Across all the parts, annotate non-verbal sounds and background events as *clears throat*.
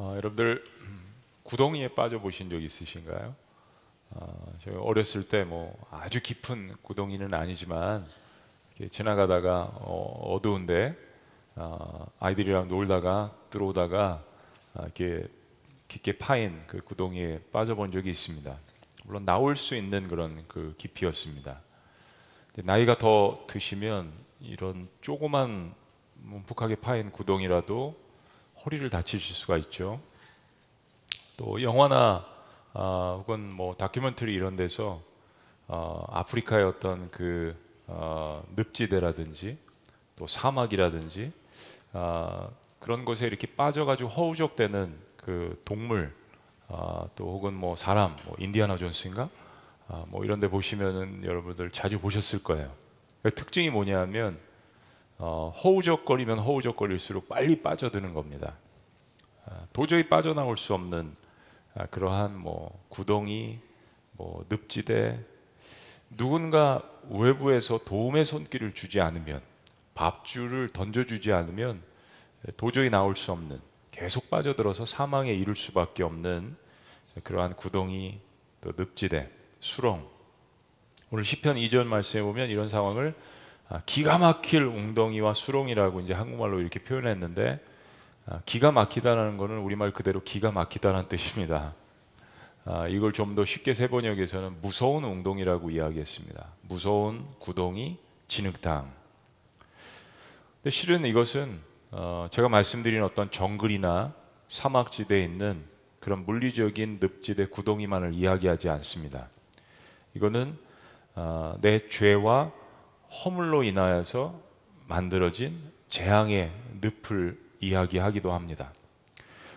어, 여러분들 구덩이에 빠져 보신 적 있으신가요? 어, 저 어렸을 때 뭐 아주 깊은 구덩이는 아니지만 지나가다가 어, 두운데 어, 아이들이랑 놀다가 들어오다가 아, 이렇게 깊게 파인 그 구덩이에 빠져본 적이 있습니다. 물론 나올 수 있는 그런 그 깊이였습니다. 나이가 더 드시면 이런 조그만 문푹하게 파인 구덩이라도 허리를 다치실 수가 있죠. 또 영화나 아, 혹은 뭐 다큐멘터리 이런 데서 어, 아프리카의 어떤 그 어, 늪지대라든지 또 사막이라든지 아, 그런 곳에 이렇게 빠져가지고 허우적대는 그 동물 아, 또 혹은 뭐 사람 뭐 인디아나 존스인가 아, 뭐 이런 데 보시면은 여러분들 자주 보셨을 거예요. 그 특징이 뭐냐면 어, 허우적거리면 허우적거릴수록 빨리 빠져드는 겁니다. 아, 도저히 빠져나올 수 없는 아, 그러한 뭐 구덩이, 뭐 늪지대, 누군가 외부에서 도움의 손길을 주지 않으면 밥줄을 던져주지 않으면 도저히 나올 수 없는 계속 빠져들어서 사망에 이를 수밖에 없는 그러한 구덩이 또 늪지대 수렁 오늘 시편 2절 말씀에 보면 이런 상황을 아, 기가 막힐 웅덩이와 수렁이라고 이제 한국말로 이렇게 표현했는데 아, 기가 막히다라는 것은 우리말 그대로 기가 막히다는 뜻입니다. 아, 이걸 좀 더 쉽게 세번역에서는 무서운 웅덩이라고 이야기했습니다. 무서운 구덩이, 진흙탕. 근데 실은 이것은 어, 제가 말씀드린 어떤 정글이나 사막지대에 있는 그런 물리적인 늪지대 구덩이만을 이야기하지 않습니다. 이거는 내 죄와 허물로 인하여서 만들어진 재앙의 늪을 이야기하기도 합니다.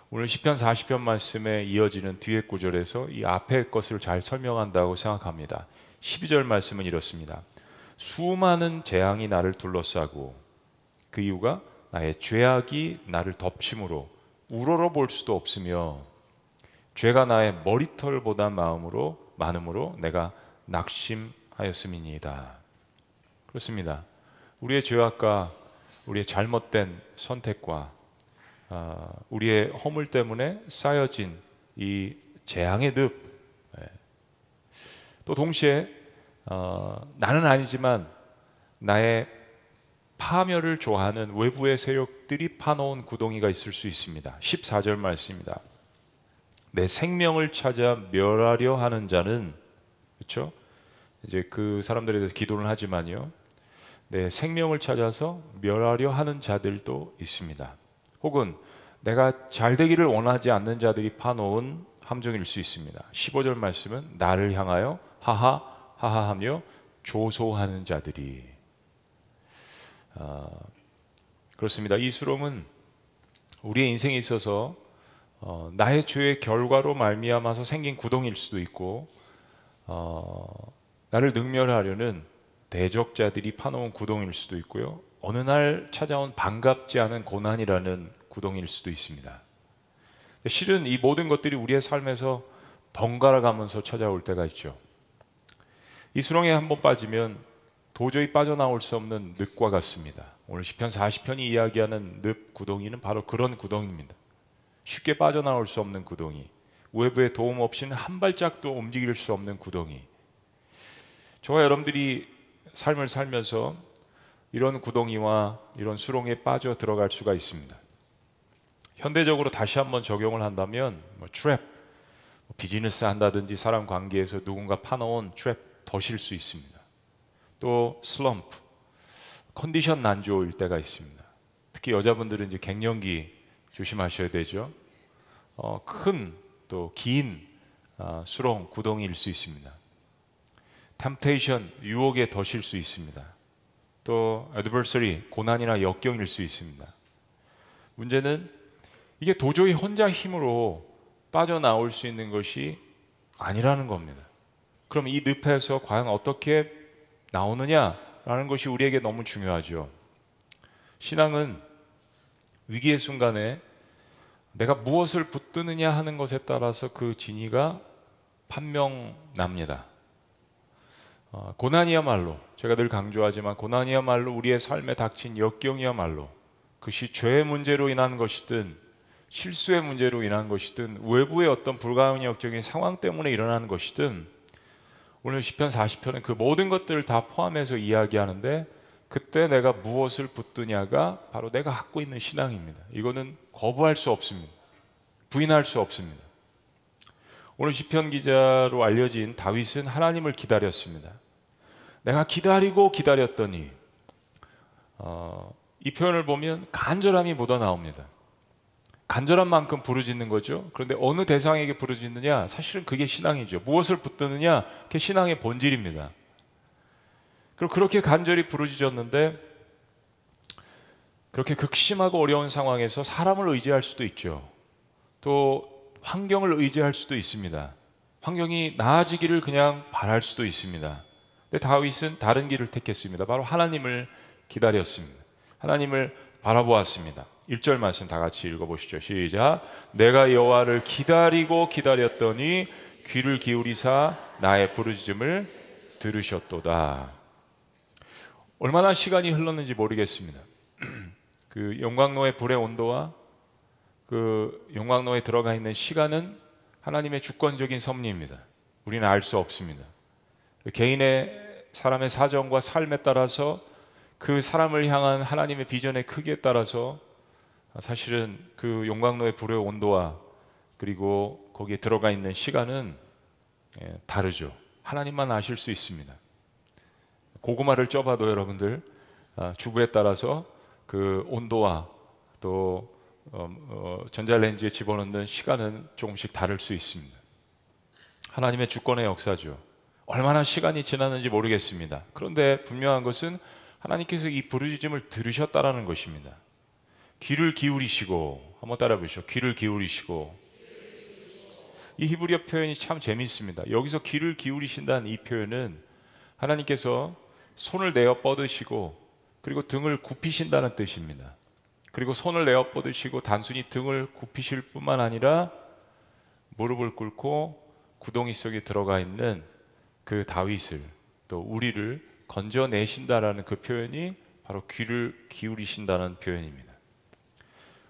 오늘 시편 40편 말씀에 이어지는 뒤에 구절에서 이 앞에 것을 잘 설명한다고 생각합니다. 12절 말씀은 이렇습니다. 수많은 재앙이 나를 둘러싸고 그 이유가 나의 죄악이 나를 덮심으로 우러러 볼 수도 없으며 죄가 나의 머리털보다 마음으로 많음으로 내가 낙심하였음이니이다. 그렇습니다. 우리의 죄악과 우리의 잘못된 선택과 아, 우리의 허물 때문에 쌓여진 이 재앙의 늪, 예. 또 동시에 어, 나는 아니지만 나의 파멸을 좋아하는 외부의 세력들이 파놓은 구덩이가 있을 수 있습니다. 14절 말씀입니다. 내 생명을 찾아 멸하려 하는 자는 그렇죠? 이제 그 사람들에 대해서 기도를 하지만요. 내 생명을 찾아서 멸하려 하는 자들도 있습니다. 혹은 내가 잘 되기를 원하지 않는 자들이 파놓은 함정일 수 있습니다. 15절 말씀은 나를 향하여 하하 하하하며 조소하는 자들이 아, 그렇습니다. 이 수롬은 우리의 인생에 있어서 어, 나의 죄의 결과로 말미암아서 생긴 구덩이일 수도 있고 어, 나를 능멸하려는 대적자들이 파놓은 구덩이일 수도 있고요. 어느 날 찾아온 반갑지 않은 고난이라는 구덩이일 수도 있습니다. 실은 이 모든 것들이 우리의 삶에서 번갈아 가면서 찾아올 때가 있죠. 이 수렁에 한 번 빠지면 도저히 빠져나올 수 없는 늪과 같습니다. 오늘 시편 40편이 이야기하는 늪 구덩이는 바로 그런 구덩이입니다. 쉽게 빠져나올 수 없는 구덩이. 외부의 도움 없이는 한 발짝도 움직일 수 없는 구덩이. 저와 여러분들이 삶을 살면서 이런 구덩이와 이런 수렁에 빠져 들어갈 수가 있습니다. 현대적으로 다시 한번 적용을 한다면 뭐 trap, 뭐 비즈니스 한다든지 사람 관계에서 누군가 파놓은 trap 더실 수 있습니다. 또 슬럼프, 컨디션 안 좋을 때가 있습니다. 특히 여자분들은 이제 갱년기 조심하셔야 되죠. 어, 큰또 긴 아, 수렁 구덩이일 수 있습니다. temptation 유혹에 더실 수 있습니다. 또 adversary 고난이나 역경일 수 있습니다. 문제는 이게 도저히 혼자 힘으로 빠져나올 수 있는 것이 아니라는 겁니다. 그럼 이 늪에서 과연 어떻게 나오느냐라는 것이 우리에게 너무 중요하죠. 신앙은 위기의 순간에 내가 무엇을 붙드느냐 하는 것에 따라서 그 진위가 판명납니다. 어, 고난이야말로 제가 늘 강조하지만 고난이야말로 우리의 삶에 닥친 역경이야말로 그것이 죄의 문제로 인한 것이든 실수의 문제로 인한 것이든 외부의 어떤 불가항력적인 상황 때문에 일어나는 것이든 오늘 시편 40편은 그 모든 것들을 다 포함해서 이야기하는데 그때 내가 무엇을 붙드냐가 바로 내가 갖고 있는 신앙입니다. 이거는 거부할 수 없습니다. 부인할 수 없습니다. 오늘 시편 기자로 알려진 다윗은 하나님을 기다렸습니다. 내가 기다리고 기다렸더니 어, 이 표현을 보면 간절함이 묻어 나옵니다. 간절한 만큼 부르짖는 거죠. 그런데 어느 대상에게 부르짖느냐? 사실은 그게 신앙이죠. 무엇을 붙드느냐? 그게 신앙의 본질입니다. 그리고 그렇게 간절히 부르짖었는데 그렇게 극심하고 어려운 상황에서 사람을 의지할 수도 있죠. 또 환경을 의지할 수도 있습니다. 환경이 나아지기를 그냥 바랄 수도 있습니다. 근데 다윗은 다른 길을 택했습니다. 바로 하나님을 기다렸습니다. 하나님을 바라보았습니다. 1절 말씀 다 같이 읽어보시죠. 시작. 내가 여호와를 기다리고 기다렸더니 귀를 기울이사 나의 부르짖음을 들으셨도다. 얼마나 시간이 흘렀는지 모르겠습니다. *clears throat* 그 용광로의 불의 온도와 그 용광로에 들어가 있는 시간은 하나님의 주권적인 섭리입니다. 우리는 알 수 없습니다. 개인의 사람의 사정과 삶에 따라서 그 사람을 향한 하나님의 비전의 크기에 따라서 사실은 그 용광로의 불의 온도와 그리고 거기에 들어가 있는 시간은 예, 다르죠. 하나님만 아실 수 있습니다. 고구마를 쪄봐도 여러분들 아, 주부에 따라서 그 온도와 또 어, 어, 전자레인지에 집어넣는 시간은 조금씩 다를 수 있습니다. 하나님의 주권의 역사죠. 얼마나 시간이 지났는지 모르겠습니다. 그런데 분명한 것은 하나님께서 이 부르짖음을 들으셨다라는 것입니다. 귀를 기울이시고 한번 따라 보시죠. 귀를 기울이시고 이 히브리어 표현이 참 재미있습니다. 여기서 귀를 기울이신다는 이 표현은 하나님께서 손을 내어 뻗으시고 그리고 등을 굽히신다는 뜻입니다. 그리고 손을 내어 뻗으시고 단순히 등을 굽히실 뿐만 아니라 무릎을 꿇고 구덩이 속에 들어가 있는 그 다윗을 또 우리를 건져내신다라는 그 표현이 바로 귀를 기울이신다는 표현입니다.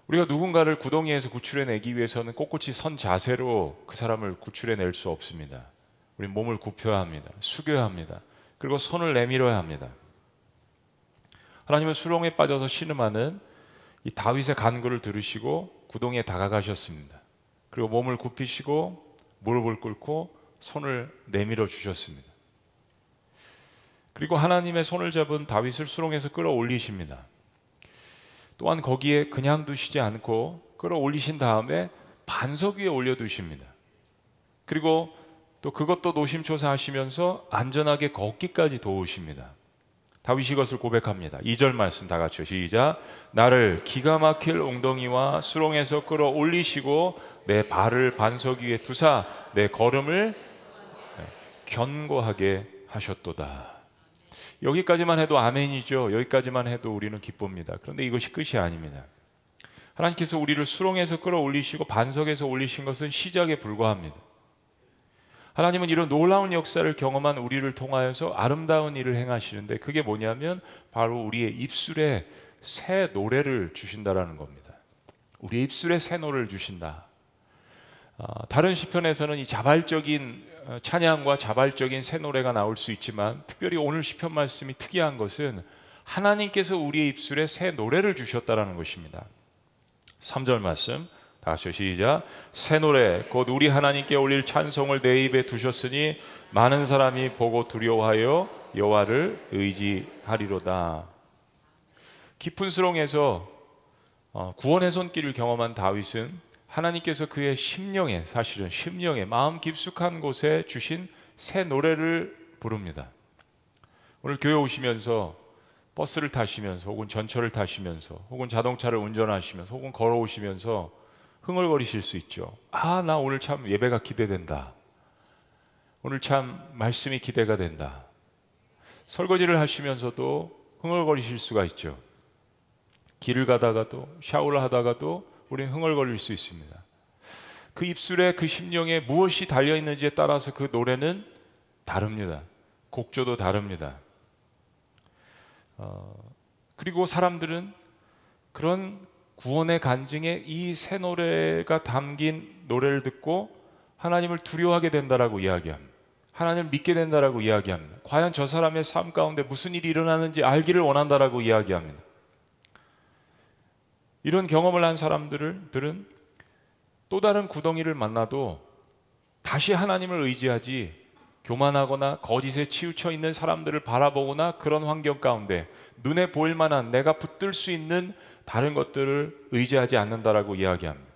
우리가 누군가를 구덩이에서 구출해내기 위해서는 꼿꼿이 선 자세로 그 사람을 구출해낼 수 없습니다. 우리 몸을 굽혀야 합니다. 숙여야 합니다. 그리고 손을 내밀어야 합니다. 하나님은 수렁에 빠져서 신음하는 이 다윗의 간구를 들으시고 구덩이에 다가가셨습니다. 그리고 몸을 굽히시고 무릎을 꿇고 손을 내밀어 주셨습니다. 그리고 하나님의 손을 잡은 다윗을 수렁에서 끌어올리십니다. 또한 거기에 그냥 두시지 않고 끌어올리신 다음에 반석 위에 올려두십니다. 그리고 또 그것도 노심초사하시면서 안전하게 걷기까지 도우십니다. 다윗이 이것을 고백합니다. 2절 말씀 다 같이요. 시작. 나를 기가 막힐 엉덩이와 수렁에서 끌어올리시고 내 발을 반석 위에 두사 내 걸음을 견고하게 하셨도다. 여기까지만 해도 아멘이죠. 여기까지만 해도 우리는 기쁩니다. 그런데 이것이 끝이 아닙니다. 하나님께서 우리를 수렁에서 끌어올리시고 반석에서 올리신 것은 시작에 불과합니다. 하나님은 이런 놀라운 역사를 경험한 우리를 통하여서 아름다운 일을 행하시는데 그게 뭐냐면 바로 우리의 입술에 새 노래를 주신다라는 겁니다. 우리의 입술에 새 노래를 주신다. 어, 다른 시편에서는 이 자발적인 어, 찬양과 자발적인 새 노래가 나올 수 있지만 특별히 오늘 시편 말씀이 특이한 것은 하나님께서 우리의 입술에 새 노래를 주셨다라는 것입니다. 3절 말씀 다시 시작. 새 노래 곧 우리 하나님께 올릴 찬송을 내 입에 두셨으니 많은 사람이 보고 두려워하여 여호와를 의지하리로다. 깊은 수렁에서 어, 구원의 손길을 경험한 다윗은 하나님께서 그의 심령에 사실은 심령에 마음 깊숙한 곳에 주신 새 노래를 부릅니다. 오늘 교회 오시면서 버스를 타시면서 혹은 전철을 타시면서 혹은 자동차를 운전하시면서 혹은 걸어오시면서 흥얼거리실 수 있죠. 아, 나 오늘 참 예배가 기대된다. 오늘 참 말씀이 기대가 된다. 설거지를 하시면서도 흥얼거리실 수가 있죠. 길을 가다가도 샤워를 하다가도 우리는 흥얼거릴 수 있습니다. 그 입술에 그 심령에 무엇이 달려 있는지에 따라서 그 노래는 다릅니다. 곡조도 다릅니다. 어, 그리고 사람들은 그런 구원의 간증에 이 새 노래가 담긴 노래를 듣고 하나님을 두려워하게 된다라고 이야기합니다. 하나님을 믿게 된다라고 이야기합니다. 과연 저 사람의 삶 가운데 무슨 일이 일어나는지 알기를 원한다라고 이야기합니다. 이런 경험을 한 사람들은 또 다른 구덩이를 만나도 다시 하나님을 의지하지 교만하거나 거짓에 치우쳐 있는 사람들을 바라보거나 그런 환경 가운데 눈에 보일 만한 내가 붙들 수 있는 다른 것들을 의지하지 않는다라고 이야기합니다.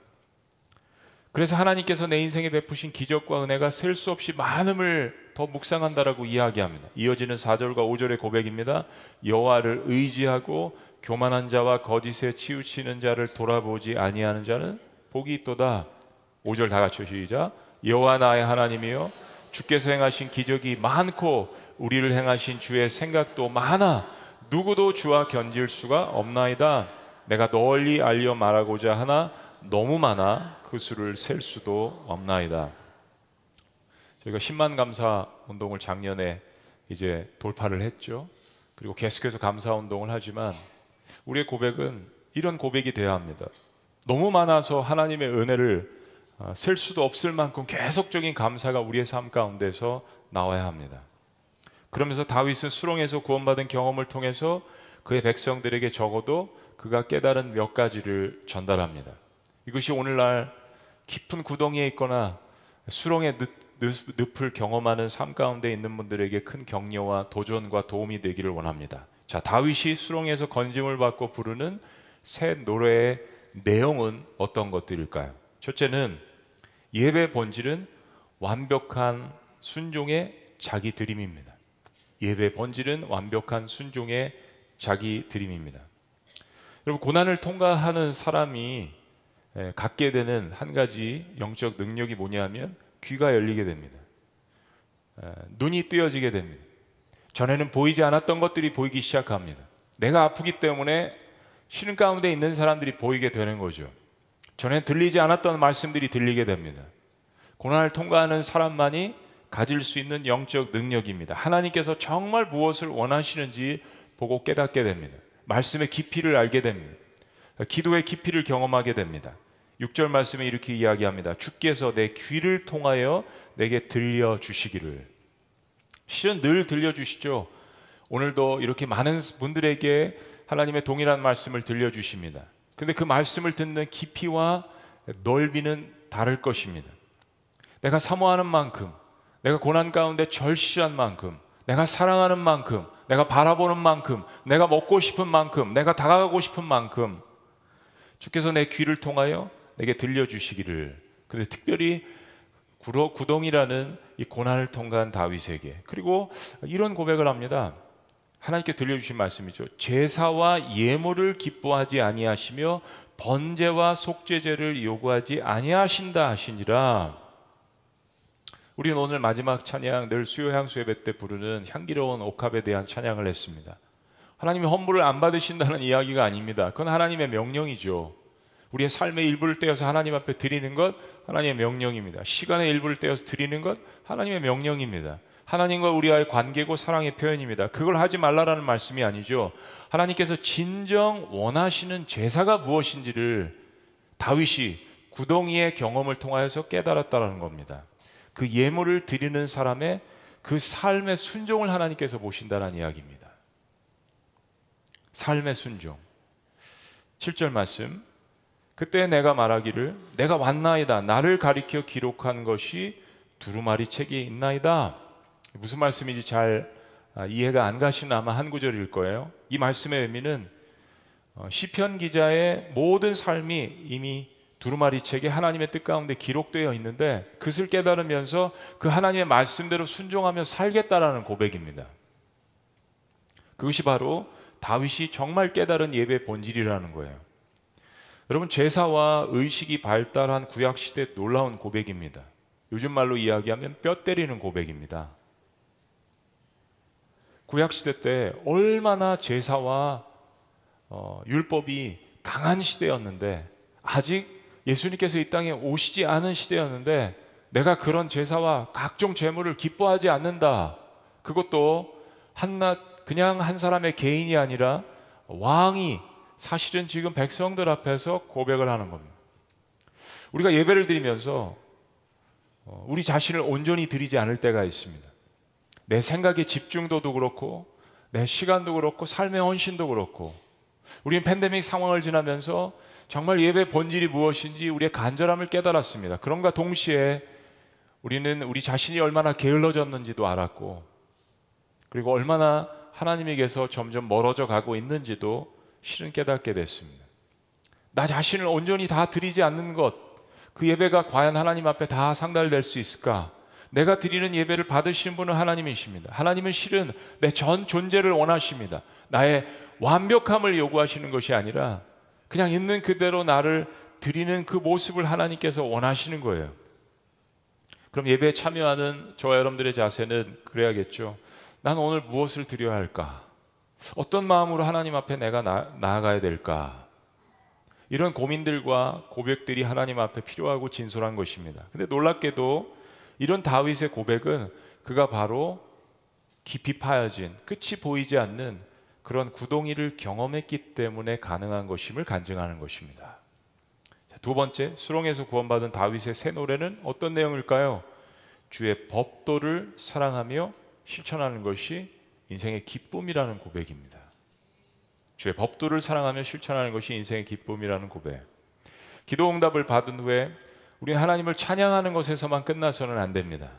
그래서 하나님께서 내 인생에 베푸신 기적과 은혜가 셀 수 없이 많음을 더 묵상한다라고 이야기합니다. 이어지는 4절과 5절의 고백입니다. 여호와를 의지하고 교만한 자와 거짓에 치우치는 자를 돌아보지 아니하는 자는 복이 있도다. 5절 다 같이 시작. 여호와 나의 하나님이요 주께서 행하신 기적이 많고 우리를 행하신 주의 생각도 많아 누구도 주와 견질 수가 없나이다. 내가 널리 알려 말하고자 하나 너무 많아 그 수를 셀 수도 없나이다. 저희가 10만 감사 운동을 작년에 이제 돌파를 했죠. 그리고 계속해서 감사 운동을 하지만 우리의 고백은 이런 고백이 되어야 합니다. 너무 많아서 하나님의 은혜를 어, 셀 수도 없을 만큼 계속적인 감사가 우리의 삶 가운데서 나와야 합니다. 그러면서 다윗은 수렁에서 구원받은 경험을 통해서 그의 백성들에게 적어도 그가 깨달은 몇 가지를 전달합니다. 이것이 오늘날 깊은 구덩이에 있거나 수렁의 늪, 을 경험하는 삶 가운데 있는 분들에게 큰 격려와 도전과 도움이 되기를 원합니다. 자, 다윗이 수렁에서 건짐을 받고 부르는 새 노래의 내용은 어떤 것들일까요? 첫째는 예배 본질은 완벽한 순종의 자기 드림입니다. 예배 본질은 완벽한 순종의 자기 드림입니다. 여러분 고난을 통과하는 사람이 예, 갖게 되는 한 가지 영적 능력이 뭐냐면 귀가 열리게 됩니다. 예, 눈이 뜨여지게 됩니다. 전에는 보이지 않았던 것들이 보이기 시작합니다. 내가 아프기 때문에 쉬는 가운데 있는 사람들이 보이게 되는 거죠. 전에 들리지 않았던 말씀들이 들리게 됩니다. 고난을 통과하는 사람만이 가질 수 있는 영적 능력입니다. 하나님께서 정말 무엇을 원하시는지 보고 깨닫게 됩니다. 말씀의 깊이를 알게 됩니다. 기도의 깊이를 경험하게 됩니다. 6절 말씀에 이렇게 이야기합니다. 주께서 내 귀를 통하여 내게 들려 주시기를. 실은 늘 들려 주시죠. 오늘도 이렇게 많은 분들에게 하나님의 동일한 말씀을 들려 주십니다. 근데 그 말씀을 듣는 깊이와 넓이는 다를 것입니다. 내가 사모하는 만큼, 내가 고난 가운데 절실한 만큼, 내가 사랑하는 만큼, 내가 바라보는 만큼, 내가 먹고 싶은 만큼, 내가 다가가고 싶은 만큼, 주께서 내 귀를 통하여 내게 들려주시기를. 근데 특별히 구덩이라는 이 고난을 통과한 다윗에게 그리고 이런 고백을 합니다. 하나님께 들려주신 말씀이죠. 제사와 예물을 기뻐하지 아니하시며 번제와 속죄제를 요구하지 아니하신다 하시니라. 우리는 오늘 마지막 찬양 늘 수요 향수 예배 때 부르는 향기로운 옥합에 대한 찬양을 했습니다. 하나님이 헌물을 안 받으신다는 이야기가 아닙니다. 그건 하나님의 명령이죠. 우리의 삶의 일부를 떼어서 하나님 앞에 드리는 것 하나님의 명령입니다. 시간의 일부를 떼어서 드리는 것 하나님의 명령입니다. 하나님과 우리와의 관계고 사랑의 표현입니다. 그걸 하지 말라라는 말씀이 아니죠. 하나님께서 진정 원하시는 제사가 무엇인지를 다윗이 구덩이의 경험을 통하여서 깨달았다라는 겁니다. 그 예물을 드리는 사람의 그 삶의 순종을 하나님께서 보신다는 이야기입니다. 삶의 순종. 7절 말씀. 그때 내가 말하기를 내가 왔나이다. 나를 가리켜 기록한 것이 두루마리 책에 있나이다. 무슨 말씀인지 잘 아, 이해가 안 가시는 아마 한 구절일 거예요. 이 말씀의 의미는 어, 시편 기자의 모든 삶이 이미 두루마리 책에 하나님의 뜻 가운데 기록되어 있는데 그것을 깨달으면서 그 하나님의 말씀대로 순종하며 살겠다라는 고백입니다. 그것이 바로 다윗이 정말 깨달은 예배 본질이라는 거예요. 여러분 제사와 의식이 발달한 구약 시대 놀라운 고백입니다. 요즘 말로 이야기하면 뼈 때리는 고백입니다. 구약 시대 때 얼마나 제사와 어, 율법이 강한 시대였는데 아직 예수님께서 이 땅에 오시지 않은 시대였는데 내가 그런 제사와 각종 제물을 기뻐하지 않는다. 그것도 한낱 그냥 한 사람의 개인이 아니라 왕이 사실은 지금 백성들 앞에서 고백을 하는 겁니다. 우리가 예배를 드리면서 어, 우리 자신을 온전히 드리지 않을 때가 있습니다. 내 생각의 집중도도 그렇고 내 시간도 그렇고 삶의 헌신도 그렇고 우리는 팬데믹 상황을 지나면서 정말 예배 본질이 무엇인지 우리의 간절함을 깨달았습니다. 그런가 동시에 우리는 우리 자신이 얼마나 게을러졌는지도 알았고 그리고 얼마나 하나님에게서 점점 멀어져 가고 있는지도 실은 깨닫게 됐습니다. 나 자신을 온전히 다 드리지 않는 것, 그 예배가 과연 하나님 앞에 다 상달될 수 있을까? 내가 드리는 예배를 받으신 분은 하나님이십니다. 하나님은 실은 내 전 존재를 원하십니다. 나의 완벽함을 요구하시는 것이 아니라 그냥 있는 그대로 나를 드리는 그 모습을 하나님께서 원하시는 거예요. 그럼 예배에 참여하는 저와 여러분들의 자세는 그래야겠죠. 난 오늘 무엇을 드려야 할까? 어떤 마음으로 하나님 앞에 내가 나, 나아가야 될까? 이런 고민들과 고백들이 하나님 앞에 필요하고 진솔한 것입니다. 근데 놀랍게도 이런 다윗의 고백은 그가 바로 깊이 파여진 끝이 보이지 않는 그런 구동이를 경험했기 때문에 가능한 것임을 간증하는 것입니다. 두 번째, 수롱에서 구원받은 다윗의 새 노래는 어떤 내용일까요? 주의 법도를 사랑하며 실천하는 것이 인생의 기쁨이라는 고백입니다. 주의 법도를 사랑하며 실천하는 것이 인생의 기쁨이라는 고백. 기도 응답을 받은 후에 우리는 하나님을 찬양하는 것에서만 끝나서는 안 됩니다.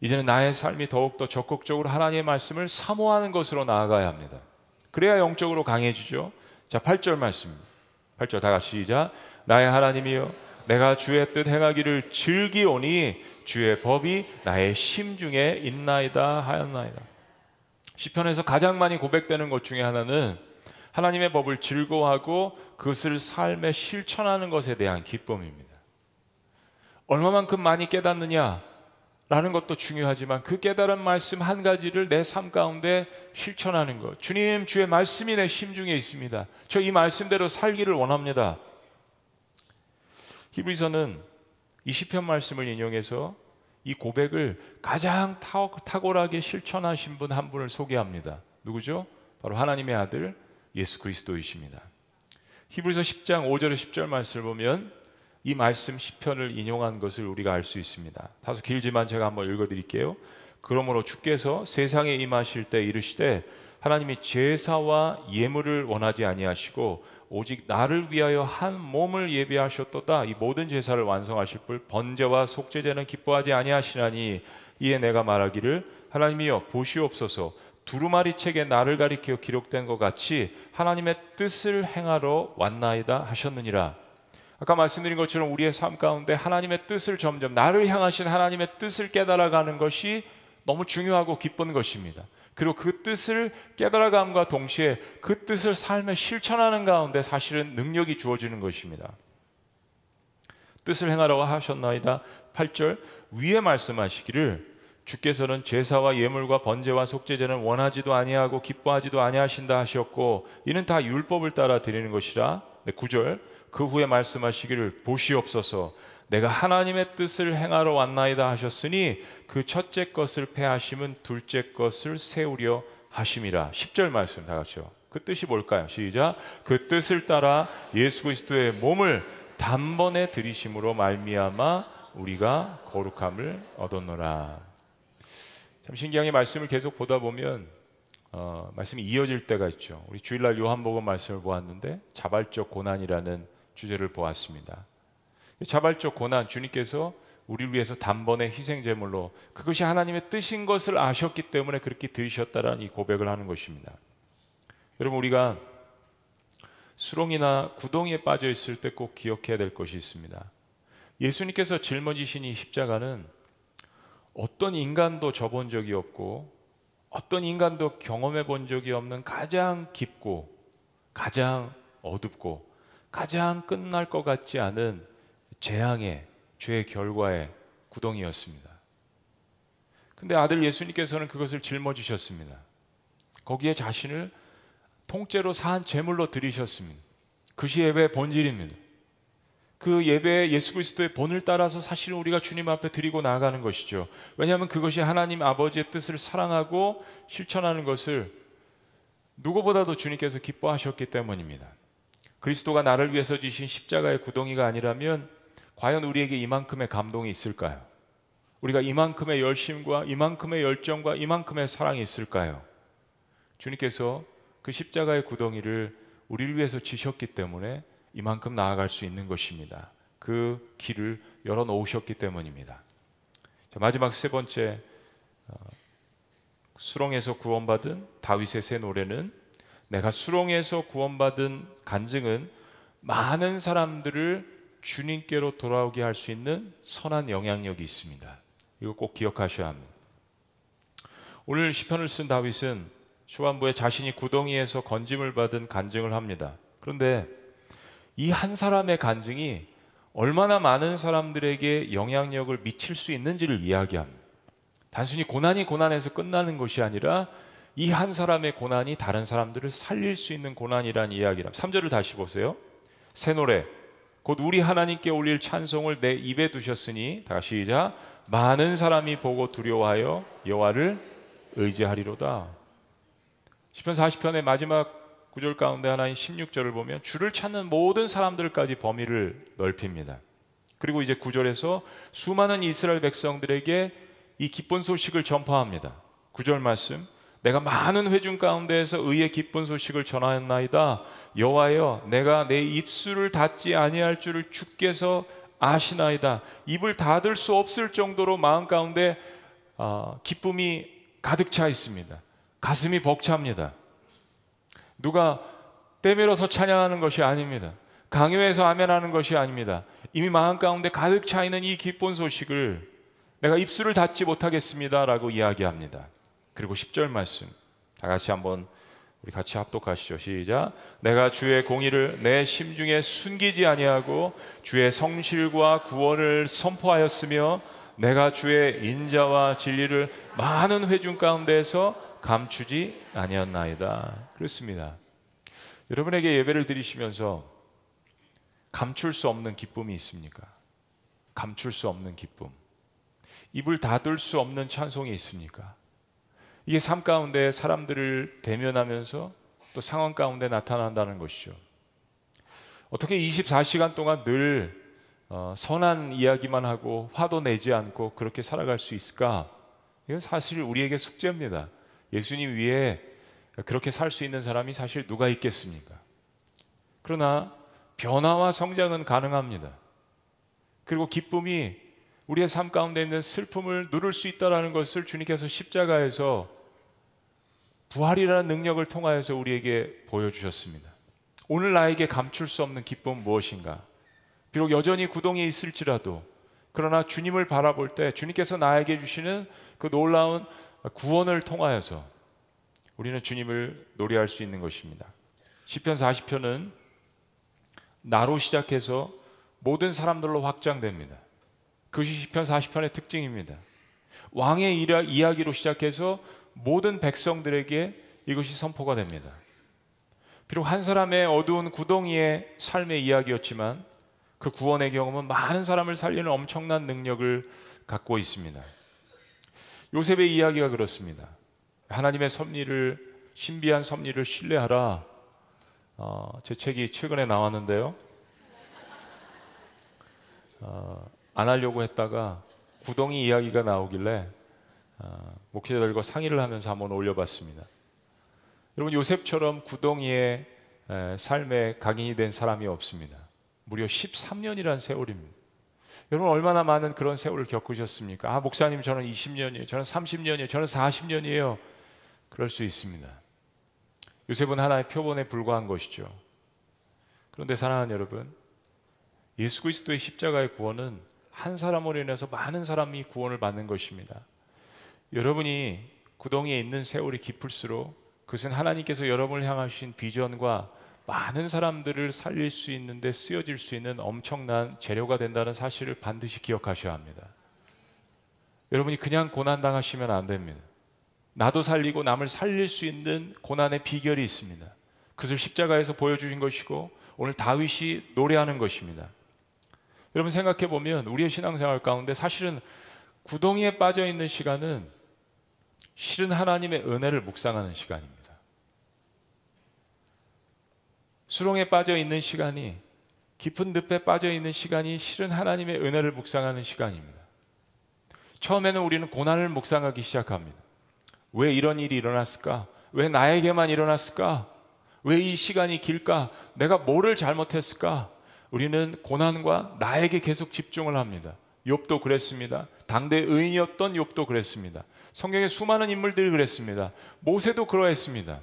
이제는 나의 삶이 더욱더 적극적으로 하나님의 말씀을 사모하는 것으로 나아가야 합니다. 그래야 영적으로 강해지죠. 자, 8절 말씀. 8절 다 같이 시작. 나의 하나님이여 내가 주의 뜻 행하기를 즐기오니 주의 법이 나의 심중에 있나이다 하였나이다. 시편에서 가장 많이 고백되는 것 중에 하나는 하나님의 법을 즐거워하고 그것을 삶에 실천하는 것에 대한 기쁨입니다. 얼마만큼 많이 깨닫느냐 라는 것도 중요하지만 그 깨달은 말씀 한 가지를 내 삶 가운데 실천하는 것. 주님, 주의 말씀이 내 심중에 있습니다. 저 이 말씀대로 살기를 원합니다. 히브리서는 이 시편 말씀을 인용해서 이 고백을 가장 탁월하게 실천하신 분 한 분을 소개합니다. 누구죠? 바로 하나님의 아들 예수 그리스도이십니다. 히브리서 10장 5절에 10절 말씀을 보면 이 말씀 시편을 인용한 것을 우리가 알 수 있습니다. 다소 길지만 제가 한번 읽어 드릴게요. 그러므로 주께서 세상에 임하실 때 이르시되 하나님이 제사와 예물을 원하지 아니하시고 오직 나를 위하여 한 몸을 예비하셨도다. 이 모든 제사를 완성하실 분 번제와 속죄제는 기뻐하지 아니하시나니 이에 내가 말하기를 하나님이여 보시옵소서 두루마리 책에 나를 가리켜 기록된 것 같이 하나님의 뜻을 행하러 왔나이다 하셨느니라. 아까 말씀드린 것처럼 우리의 삶 가운데 하나님의 뜻을 점점 나를 향하신 하나님의 뜻을 깨달아가는 것이 너무 중요하고 기쁜 것입니다. 그리고 그 뜻을 깨달아감과 동시에 그 뜻을 삶에 실천하는 가운데 사실은 능력이 주어지는 것입니다. 뜻을 행하라고 하셨나이다. 8절 위에 말씀하시기를 주께서는 제사와 예물과 번제와 속죄제는 원하지도 아니하고 기뻐하지도 아니하신다 하셨고 이는 다 율법을 따라 드리는 것이라. 네, 9절 그 후에 말씀하시기를 보시옵소서. 내가 하나님의 뜻을 행하러 왔나이다 하셨으니 그 첫째 것을 패하심은 둘째 것을 세우려 하심이라. 10절 말씀 다 같이요. 그 뜻이 뭘까요? 시작. 그 뜻을 따라 예수 그리스도의 몸을 단번에 들이심으로 말미암아 우리가 거룩함을 얻었노라. 참 신기하게 말씀을 계속 보다 보면 어, 말씀이 이어질 때가 있죠. 우리 주일날 요한복음 말씀을 보았는데 자발적 고난이라는 주제를 보았습니다. 자발적 고난 주님께서 우리를 위해서 단번에 희생 제물로 그것이 하나님의 뜻인 것을 아셨기 때문에 그렇게 들으셨다라는 이 고백을 하는 것입니다. 여러분 우리가 수렁이나 구덩이에 빠져 있을 때 꼭 기억해야 될 것이 있습니다. 예수님께서 짊어지신 이 십자가는 어떤 인간도 져본 적이 없고 어떤 인간도 경험해 본 적이 없는 가장 깊고 가장 어둡고 가장 끝날 것 같지 않은 재앙의 죄의 결과의 구덩이였습니다. 근데 아들 예수님께서는 그것을 짊어지셨습니다. 거기에 자신을 통째로 산 제물로 드리셨습니다. 그것이 예배의 본질입니다. 그 예배에 예수 그리스도의 본을 따라서 사실은 우리가 주님 앞에 드리고 나아가는 것이죠. 왜냐하면 그것이 하나님 아버지의 뜻을 사랑하고 실천하는 것을 누구보다도 주님께서 기뻐하셨기 때문입니다. 그리스도가 나를 위해서 지신 십자가의 구덩이가 아니라면 과연 우리에게 이만큼의 감동이 있을까요? 우리가 이만큼의 열심과 이만큼의 열정과 이만큼의 사랑이 있을까요? 주님께서 그 십자가의 구덩이를 우리를 위해서 지셨기 때문에 이만큼 나아갈 수 있는 것입니다. 그 길을 열어 놓으셨기 때문입니다. 자, 마지막 세 번째 어, 수렁에서 구원받은 다윗의 새 노래는 내가 수렁에서 구원받은 간증은 많은 사람들을 주님께로 돌아오게 할 수 있는 선한 영향력이 있습니다. 이거 꼭 기억하셔야 합니다. 오늘 시편을 쓴 다윗은 초반부에 자신이 구덩이에서 건짐을 받은 간증을 합니다. 그런데 이 한 사람의 간증이 얼마나 많은 사람들에게 영향력을 미칠 수 있는지를 이야기합니다. 단순히 고난이 고난에서 끝나는 것이 아니라 이 한 사람의 고난이 다른 사람들을 살릴 수 있는 고난이라는 이야기랍. 3절을 다시 보세요. 새 노래 곧 우리 하나님께 올릴 찬송을 내 입에 두셨으니 다시 시작 많은 사람이 보고 두려워하여 여호와를 의지하리로다. 시편 40편의 마지막 구절 가운데 하나인 16절을 보면 주를 찾는 모든 사람들까지 범위를 넓힙니다. 그리고 이제 9절에서 수많은 이스라엘 백성들에게 이 기쁜 소식을 전파합니다. 9절 말씀 내가 많은 회중 가운데에서 의의 기쁜 소식을 전하였나이다. 여호와여, 내가 내 입술을 닫지 아니할 줄을 주께서 아시나이다. 입을 닫을 수 없을 정도로 마음 가운데 어, 기쁨이 가득 차 있습니다. 가슴이 벅찹니다. 누가 때밀어서 찬양하는 것이 아닙니다. 강요해서 아멘하는 것이 아닙니다. 이미 마음 가운데 가득 차 있는 이 기쁜 소식을 내가 입술을 닫지 못하겠습니다라고 이야기합니다. 그리고 10절 말씀 다 같이 한번 우리 같이 합독하시죠. 시작. 내가 주의 공의를 내 심중에 숨기지 아니하고 주의 성실과 구원을 선포하였으며 내가 주의 인자와 진리를 많은 회중 가운데에서 감추지 아니었나이다. 그렇습니다. 여러분에게 예배를 드리시면서 감출 수 없는 기쁨이 있습니까? 감출 수 없는 기쁨. 입을 닫을 수 없는 찬송이 있습니까? 이게 삶 가운데 사람들을 대면하면서 또 상황 가운데 나타난다는 것이죠. 어떻게 24시간 동안 늘 어, 선한 이야기만 하고 화도 내지 않고 그렇게 살아갈 수 있을까? 이건 사실 우리에게 숙제입니다. 예수님 위에 그렇게 살 수 있는 사람이 사실 누가 있겠습니까? 그러나 변화와 성장은 가능합니다. 그리고 기쁨이 우리의 삶 가운데 있는 슬픔을 누를 수 있다라는 것을 주님께서 십자가에서 부활이라는 능력을 통하여서 우리에게 보여주셨습니다. 오늘 나에게 감출 수 없는 기쁨은 무엇인가? 비록 여전히 구동에 있을지라도 그러나 주님을 바라볼 때 주님께서 나에게 주시는 그 놀라운 구원을 통하여서 우리는 주님을 노래할 수 있는 것입니다. 시편 40편은 나로 시작해서 모든 사람들로 확장됩니다. 그것이 시편 40편의 특징입니다. 왕의 이야기로 시작해서 모든 백성들에게 이것이 선포가 됩니다. 비록 한 사람의 어두운 구덩이의 삶의 이야기였지만 그 구원의 경험은 많은 사람을 살리는 엄청난 능력을 갖고 있습니다. 요셉의 이야기가 그렇습니다. 하나님의 섭리를 신비한 섭리를 신뢰하라. 어, 제 책이 최근에 나왔는데요. 어, 안 하려고 했다가 구덩이 이야기가 나오길래 어, 목회자들과 상의를 하면서 한번 올려봤습니다. 여러분 요셉처럼 구덩이의 에, 삶에 각인이 된 사람이 없습니다. 무려 13년이란 세월입니다. 여러분 얼마나 많은 그런 세월을 겪으셨습니까? 아 목사님 저는 20년이에요. 저는 30년이에요. 저는 40년이에요. 그럴 수 있습니다. 요셉은 하나의 표본에 불과한 것이죠. 그런데 사랑하는 여러분, 예수 그리스도의 십자가의 구원은 한 사람으로 인해서 많은 사람이 구원을 받는 것입니다. 여러분이 구덩이에 있는 세월이 깊을수록 그것은 하나님께서 여러분을 향하신 비전과 많은 사람들을 살릴 수 있는데 쓰여질 수 있는 엄청난 재료가 된다는 사실을 반드시 기억하셔야 합니다. 여러분이 그냥 고난 당하시면 안 됩니다. 나도 살리고 남을 살릴 수 있는 고난의 비결이 있습니다. 그것을 십자가에서 보여주신 것이고 오늘 다윗이 노래하는 것입니다. 여러분 생각해 보면 우리의 신앙생활 가운데 사실은 구덩이에 빠져 있는 시간은 실은 하나님의 은혜를 묵상하는 시간입니다. 수렁에 빠져 있는 시간이 깊은 늪에 빠져 있는 시간이 실은 하나님의 은혜를 묵상하는 시간입니다. 처음에는 우리는 고난을 묵상하기 시작합니다. 왜 이런 일이 일어났을까? 왜 나에게만 일어났을까? 왜 이 시간이 길까? 내가 뭐를 잘못했을까? 우리는 고난과 나에게 계속 집중을 합니다. 욥도 그랬습니다. 당대 의인이었던 욥도 그랬습니다. 성경의 수많은 인물들이 그랬습니다. 모세도 그러했습니다.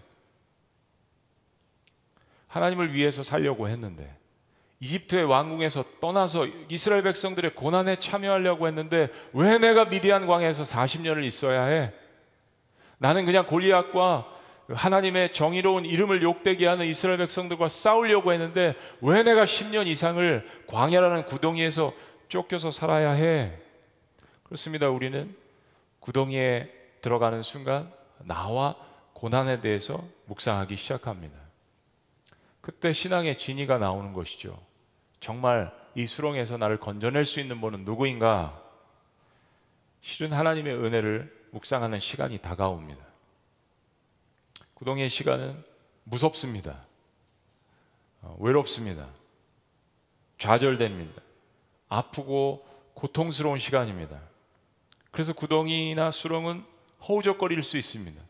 하나님을 위해서 살려고 했는데 이집트의 왕궁에서 떠나서 이스라엘 백성들의 고난에 참여하려고 했는데 왜 내가 미디안 광에서 40년을 있어야 해? 나는 그냥 골리앗과 하나님의 정의로운 이름을 욕되게 하는 이스라엘 백성들과 싸우려고 했는데 왜 내가 10년 이상을 광야라는 구덩이에서 쫓겨서 살아야 해? 그렇습니다. 우리는 구덩이에 들어가는 순간 나와 고난에 대해서 묵상하기 시작합니다. 그때 신앙의 진이가 나오는 것이죠. 정말 이 수렁에서 나를 건져낼 수 있는 분은 누구인가? 실은 하나님의 은혜를 묵상하는 시간이 다가옵니다. 구동의 시간은 무섭습니다. 어, 외롭습니다. 좌절됩니다. 아프고 고통스러운 시간입니다. 그래서 구덩이나 수렁은 허우적거릴 수 있습니다.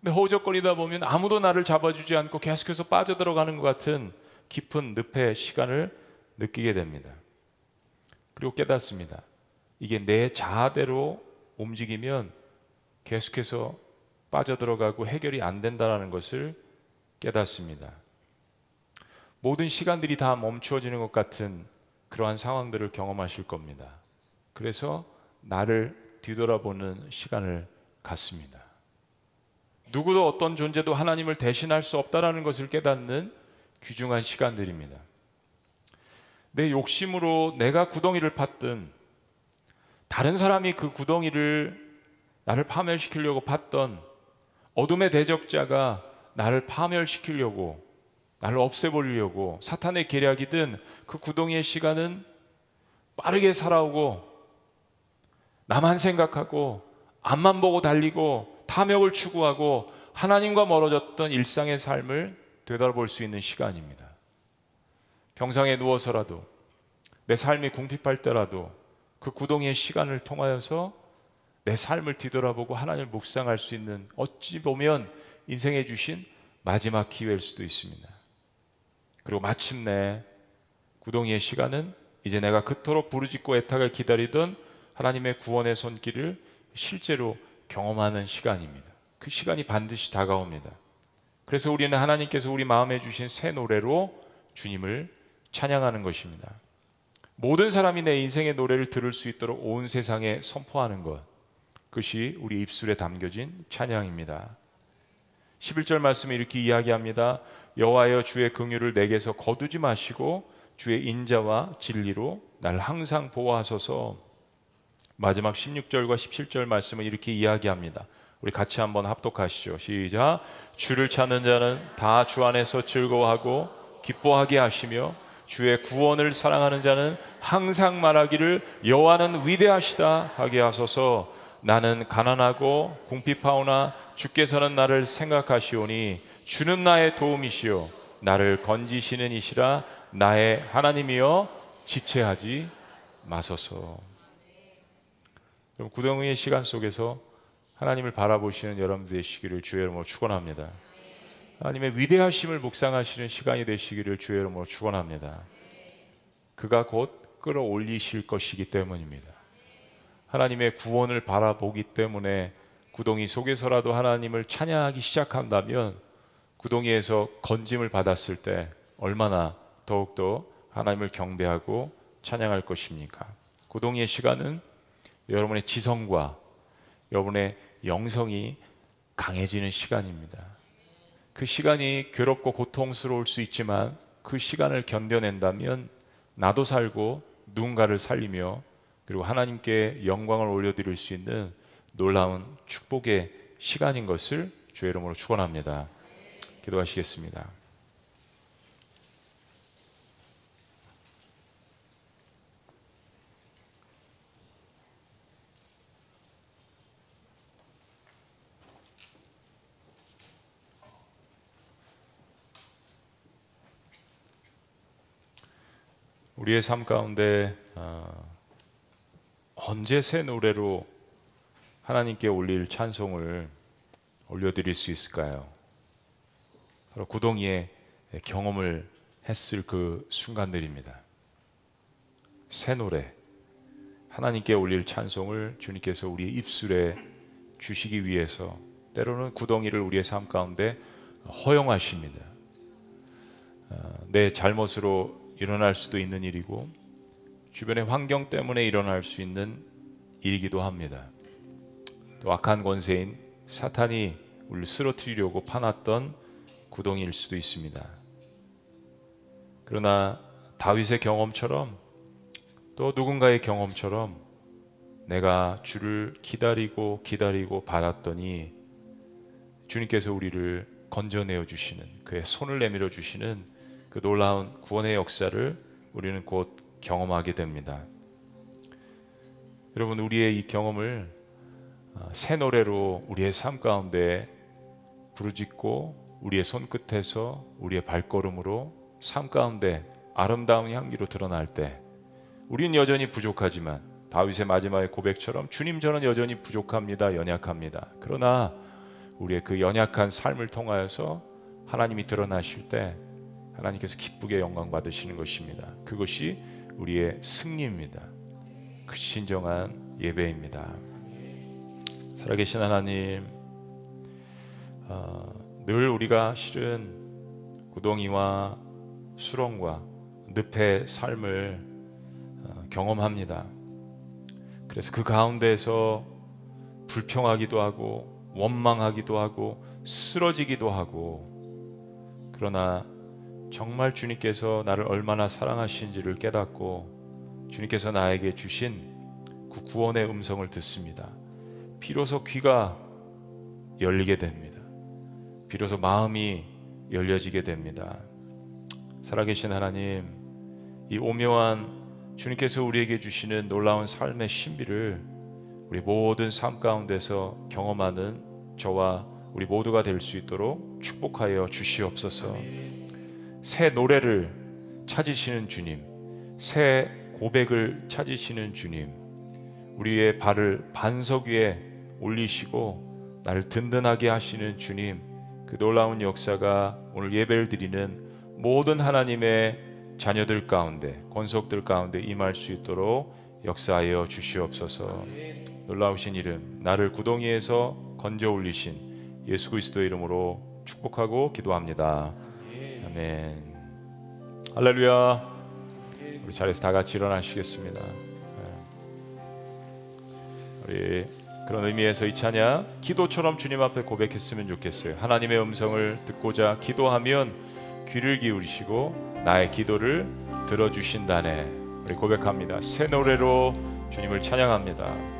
근데 허우적거리다 보면 아무도 나를 잡아주지 않고 계속해서 빠져들어가는 것 같은 깊은 늪의 시간을 느끼게 됩니다. 그리고 깨닫습니다. 이게 내 자아대로 움직이면 계속해서 빠져들어가고 해결이 안 된다는 것을 깨닫습니다. 모든 시간들이 다 멈추어지는 것 같은 그러한 상황들을 경험하실 겁니다. 그래서 나를 뒤돌아보는 시간을 갖습니다. 누구도 어떤 존재도 하나님을 대신할 수 없다라는 것을 깨닫는 귀중한 시간들입니다. 내 욕심으로 내가 구덩이를 팠든 다른 사람이 그 구덩이를 나를 파멸시키려고 팠던 어둠의 대적자가 나를 파멸시키려고 나를 없애버리려고 사탄의 계략이든 그 구덩이의 시간은 빠르게 살아오고 나만 생각하고 앞만 보고 달리고 탐욕을 추구하고 하나님과 멀어졌던 일상의 삶을 되돌아볼 수 있는 시간입니다. 병상에 누워서라도 내 삶이 궁핍할 때라도 그 구덩이의 시간을 통하여서 내 삶을 뒤돌아보고 하나님을 묵상할 수 있는 어찌 보면 인생에 주신 마지막 기회일 수도 있습니다. 그리고 마침내 구덩이의 시간은 이제 내가 그토록 부르짖고 애타게 기다리던 하나님의 구원의 손길을 실제로 경험하는 시간입니다. 그 시간이 반드시 다가옵니다. 그래서 우리는 하나님께서 우리 마음에 주신 새 노래로 주님을 찬양하는 것입니다. 모든 사람이 내 인생의 노래를 들을 수 있도록 온 세상에 선포하는 것. 그것이 우리 입술에 담겨진 찬양입니다. 11절 말씀에 이렇게 이야기합니다. 여호와여 주의 긍휼을 내게서 거두지 마시고 주의 인자와 진리로 날 항상 보호하소서. 마지막 16절과 17절 말씀은 이렇게 이야기합니다. 우리 같이 한번 합독하시죠. 시작. 주를 찾는 자는 다 주 안에서 즐거워하고 기뻐하게 하시며 주의 구원을 사랑하는 자는 항상 말하기를 여호와는 위대하시다 하게 하소서. 나는 가난하고 궁핍하오나 주께서는 나를 생각하시오니 주는 나의 도움이시요 나를 건지시는 이시라 나의 하나님이여 지체하지 마소서. 그럼 구덩이의 시간 속에서 하나님을 바라보시는 여러분들 되시기를 주의 이름으로 축원합니다. 하나님의 위대하심을 묵상하시는 시간이 되시기를 주의 이름으로 축원합니다. 그가 곧 끌어올리실 것이기 때문입니다. 하나님의 구원을 바라보기 때문에 구덩이 속에서라도 하나님을 찬양하기 시작한다면 구덩이에서 건짐을 받았을 때 얼마나 더욱더 하나님을 경배하고 찬양할 것입니까? 구덩이의 시간은 여러분의 지성과 여러분의 영성이 강해지는 시간입니다. 그 시간이 괴롭고 고통스러울 수 있지만 그 시간을 견뎌낸다면 나도 살고 누군가를 살리며 그리고 하나님께 영광을 올려드릴 수 있는 놀라운 축복의 시간인 것을 주의 이름으로 축원합니다. 기도하시겠습니다. 우리의 삶 가운데 어, 언제 새 노래로 하나님께 올릴 찬송을 올려드릴 수 있을까요? 바로 구동이의 경험을 했을 그 순간들입니다. 새 노래, 하나님께 올릴 찬송을 주님께서 우리의 입술에 주시기 위해서 때로는 구덩이를 우리의 삶 가운데 허용하십니다. 어, 내 잘못으로 일어날 수도 있는 일이고 주변의 환경 때문에 일어날 수 있는 일이기도 합니다. 또 악한 권세인 사탄이 우리를 쓰러뜨리려고 파놨던 구덩이일 수도 있습니다. 그러나 다윗의 경험처럼 또 누군가의 경험처럼 내가 주를 기다리고 기다리고 바랐더니 주님께서 우리를 건져내어 주시는 그의 손을 내밀어 주시는 그 놀라운 구원의 역사를 우리는 곧 경험하게 됩니다. 여러분 우리의 이 경험을 어, 새 노래로 우리의 삶 가운데 부르짖고 우리의 손끝에서 우리의 발걸음으로 삶 가운데 아름다운 향기로 드러날 때 우리는 여전히 부족하지만 다윗의 마지막의 고백처럼 주님 저는 여전히 부족합니다. 연약합니다. 그러나 우리의 그 연약한 삶을 통하여서 하나님이 드러나실 때 하나님께서 기쁘게 영광 받으시는 것입니다. 그것이 우리의 승리입니다. 그 신정한 예배입니다. 살아계신 하나님, 어, 늘 우리가 실은 구덩이와 수렁과 늪의 삶을 어, 경험합니다. 그래서 그 가운데서 불평하기도 하고 원망하기도 하고 쓰러지기도 하고 그러나 정말 주님께서 나를 얼마나 사랑하신지를 깨닫고 주님께서 나에게 주신 그 구원의 음성을 듣습니다. 비로소 귀가 열리게 됩니다. 비로소 마음이 열려지게 됩니다. 살아계신 하나님, 이 오묘한 주님께서 우리에게 주시는 놀라운 삶의 신비를 우리 모든 삶 가운데서 경험하는 저와 우리 모두가 될 수 있도록 축복하여 주시옵소서. 새 노래를 찾으시는 주님, 새 고백을 찾으시는 주님, 우리의 발을 반석 위에 올리시고 나를 든든하게 하시는 주님, 그 놀라운 역사가 오늘 예배를 드리는 모든 하나님의 자녀들 가운데, 권속들 가운데 임할 수 있도록 역사하여 주시옵소서. 놀라우신 이름, 나를 구덩이에서 건져 올리신 예수 그리스도의 이름으로 축복하고 기도합니다. 아멘. 할렐루야. 우리 자리에서 다 같이 일어나시겠습니다. 네. 우리 그런 의미에서 이 찬양 기도처럼 주님 앞에 고백했으면 좋겠어요. 하나님의 음성을 듣고자 기도하면 귀를 기울이시고 나의 기도를 들어주신다네. 우리 고백합니다. 새 노래로 주님을 찬양합니다.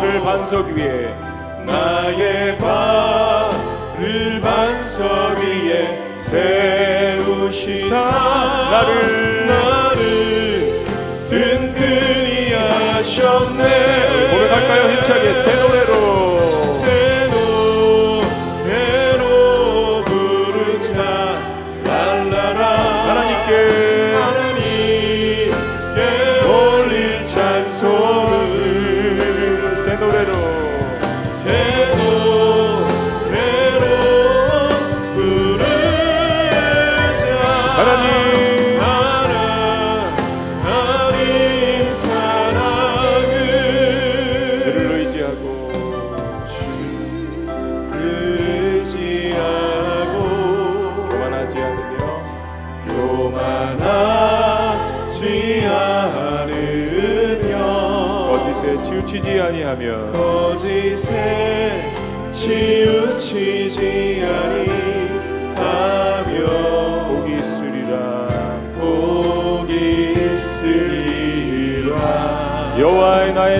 발을 반석 위에 나의 발을 반석 위에 세우시사. 나를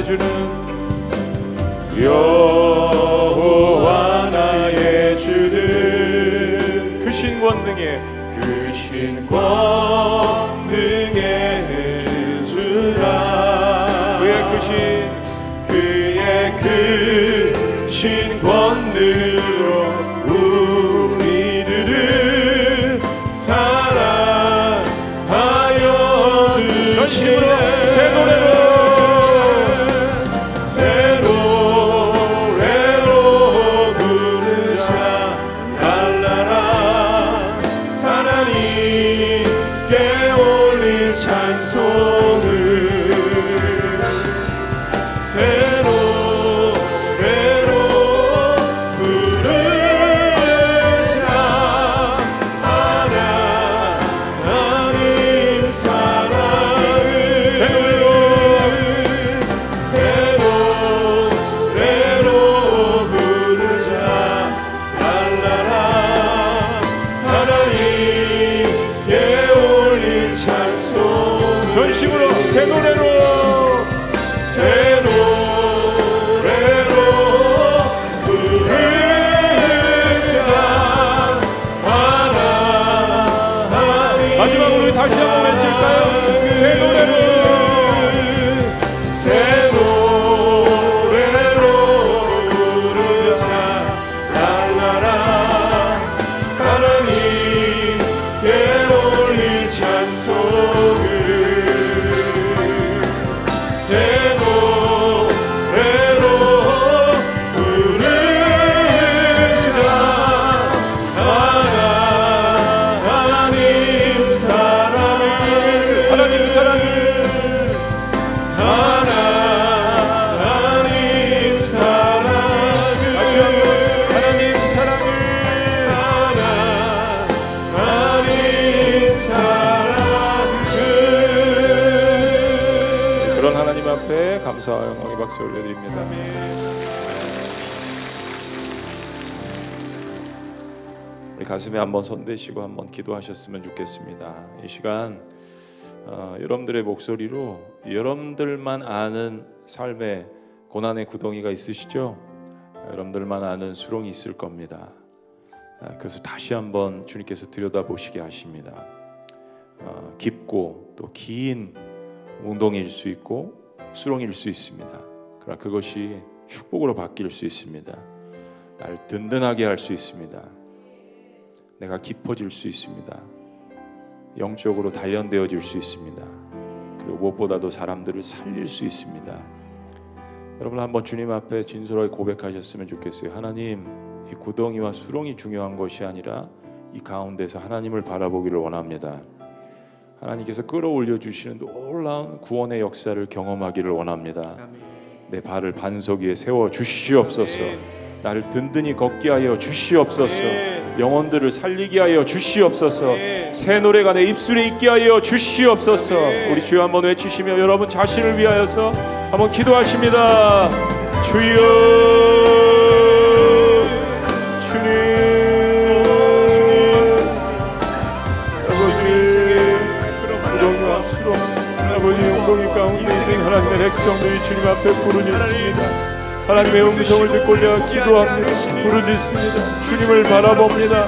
주는 여호와 나의 주는 크신 권능에 크신 권능의 주라. 그의 크신 그의 크신 권능 가슴에 한번 손대시고 한번 기도하셨으면 좋겠습니다. 이 시간 어, 여러분들의 목소리로 여러분들만 아는 삶의 고난의 구덩이가 있으시죠? 여러분들만 아는 수렁이 있을 겁니다. 아, 그래서 다시 한번 주님께서 들여다보시게 하십니다. 어, 깊고 또 긴 운동일 수 있고 수렁일 수 있습니다. 그러나 그것이 축복으로 바뀔 수 있습니다. 날 든든하게 할 수 있습니다. 내가 깊어질 수 있습니다. 영적으로 단련되어질 수 있습니다. 그리고 무엇보다도 사람들을 살릴 수 있습니다. 여러분 한번 주님 앞에 진솔하게 고백하셨으면 좋겠어요. 하나님, 이 구덩이와 수렁이 중요한 것이 아니라 이 가운데서 하나님을 바라보기를 원합니다. 하나님께서 끌어올려 주시는 놀라운 구원의 역사를 경험하기를 원합니다. 내 발을 반석 위에 세워 주시옵소서. 나를 든든히 걷게 하여 주시옵소서. 영혼들을 살리게 하여 주시옵소서. 새 노래가 내 입술에 있게 하여 주시옵소서. 우리 주여 한번 외치시며 여러분 자신을 위하여서 한번 기도하십니다. 주여 하나님의 백성들이 주님 앞에 부르짖습니다 하나님의 음성을 듣고 제가 기도합니다. 부르짖습니다. 주님을 바라봅니다.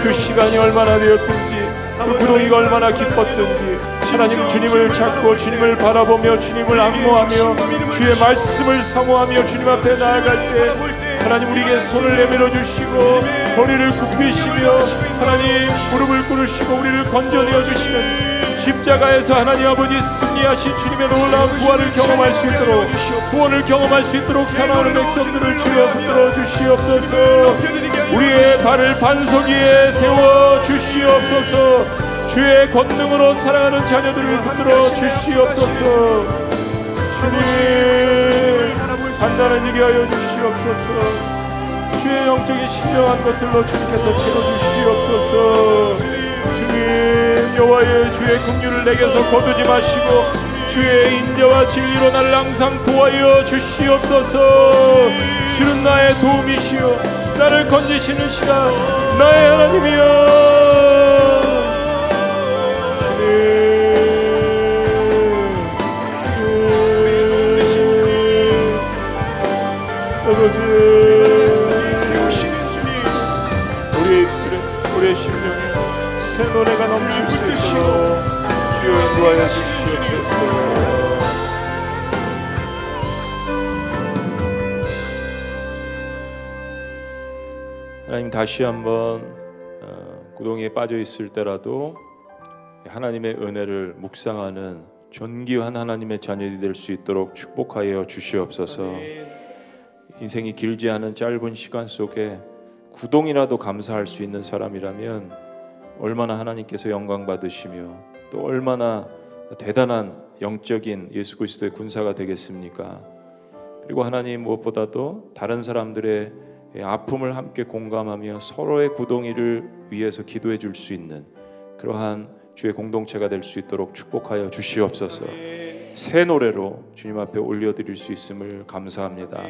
그 시간이 얼마나 되었든지 그 구덩이가 얼마나 기뻤든지 하나님 주님을 찾고 주님을 바라보며 주님을 악모하며 주의 말씀을 사모하며 주님 앞에 나아갈 때 하나님 우리에게 손을 내밀어 주시고 허리를 굽히시며 하나님 무릎을 꿇으시고 우리를 건져내어 주시는 십자가에서 하나님 아버지 승리하신 주님의 놀라운 부활을 경험할 수 있도록 구원을 경험할 수 있도록 사랑하는 백성들을 주여 붙들어 주시옵소서. 우리의 발을 반석 위에 세워 주시옵소서. 주의 권능으로 사랑하는 자녀들을 붙들어 주시옵소서. 주님 판단해지게 하여 주시옵소서. 주의 영적인 신령한 것들로 주님께서 채워주시옵소서. 주님 여호와의 주의 긍휼을 내게서 거두지 마시고 주의 인자와 진리로 날 항상 보하여 주시옵소서. 주는 나의 도움이시여 나를 건지시는 시간 나의 하나님이여. 새 노래가 주여 인도하여 주시옵소서 하나님 다시 한번 어, 구덩이에 빠져 있을 때라도 하나님의 은혜를 묵상하는 존귀한 하나님의 자녀들이 될 수 있도록 축복하여 주시옵소서. 인생이 길지 않은 짧은 시간 속에 구동이라도 감사할 수 있는 사람이라면 얼마나 하나님께서 영광 받으시며 또 얼마나 대단한 영적인 예수 그리스도의 군사가 되겠습니까? 그리고 하나님 무엇보다도 다른 사람들의 아픔을 함께 공감하며 서로의 구동이를 위해서 기도해 줄 수 있는 그러한 주의 공동체가 될 수 있도록 축복하여 주시옵소서. 새 노래로 주님 앞에 올려드릴 수 있음을 감사합니다.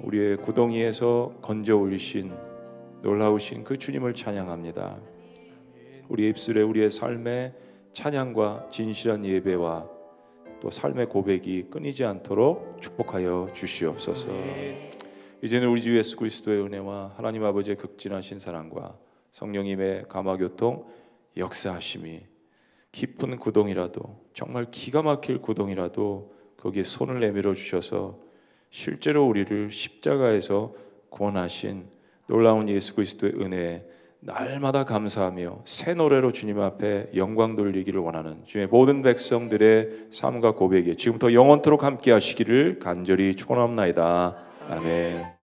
우리의 구덩이에서 건져 올리신 놀라우신 그 주님을 찬양합니다. 우리의 입술에 우리의 삶의 찬양과 진실한 예배와 또 삶의 고백이 끊이지 않도록 축복하여 주시옵소서. 이제는 우리 주 예수 그리스도의 은혜와 하나님 아버지의 극진하신 사랑과 성령님의 감화교통 역사하심이 깊은 구동이라도 정말 기가 막힐 구동이라도 거기에 손을 내밀어 주셔서 실제로 우리를 십자가에서 구원하신 놀라운 예수 그리스도의 은혜에 날마다 감사하며 새 노래로 주님 앞에 영광 돌리기를 원하는 주의 모든 백성들의 삶과 고백에 지금부터 영원토록 함께 하시기를 간절히 축원합나이다. 아멘.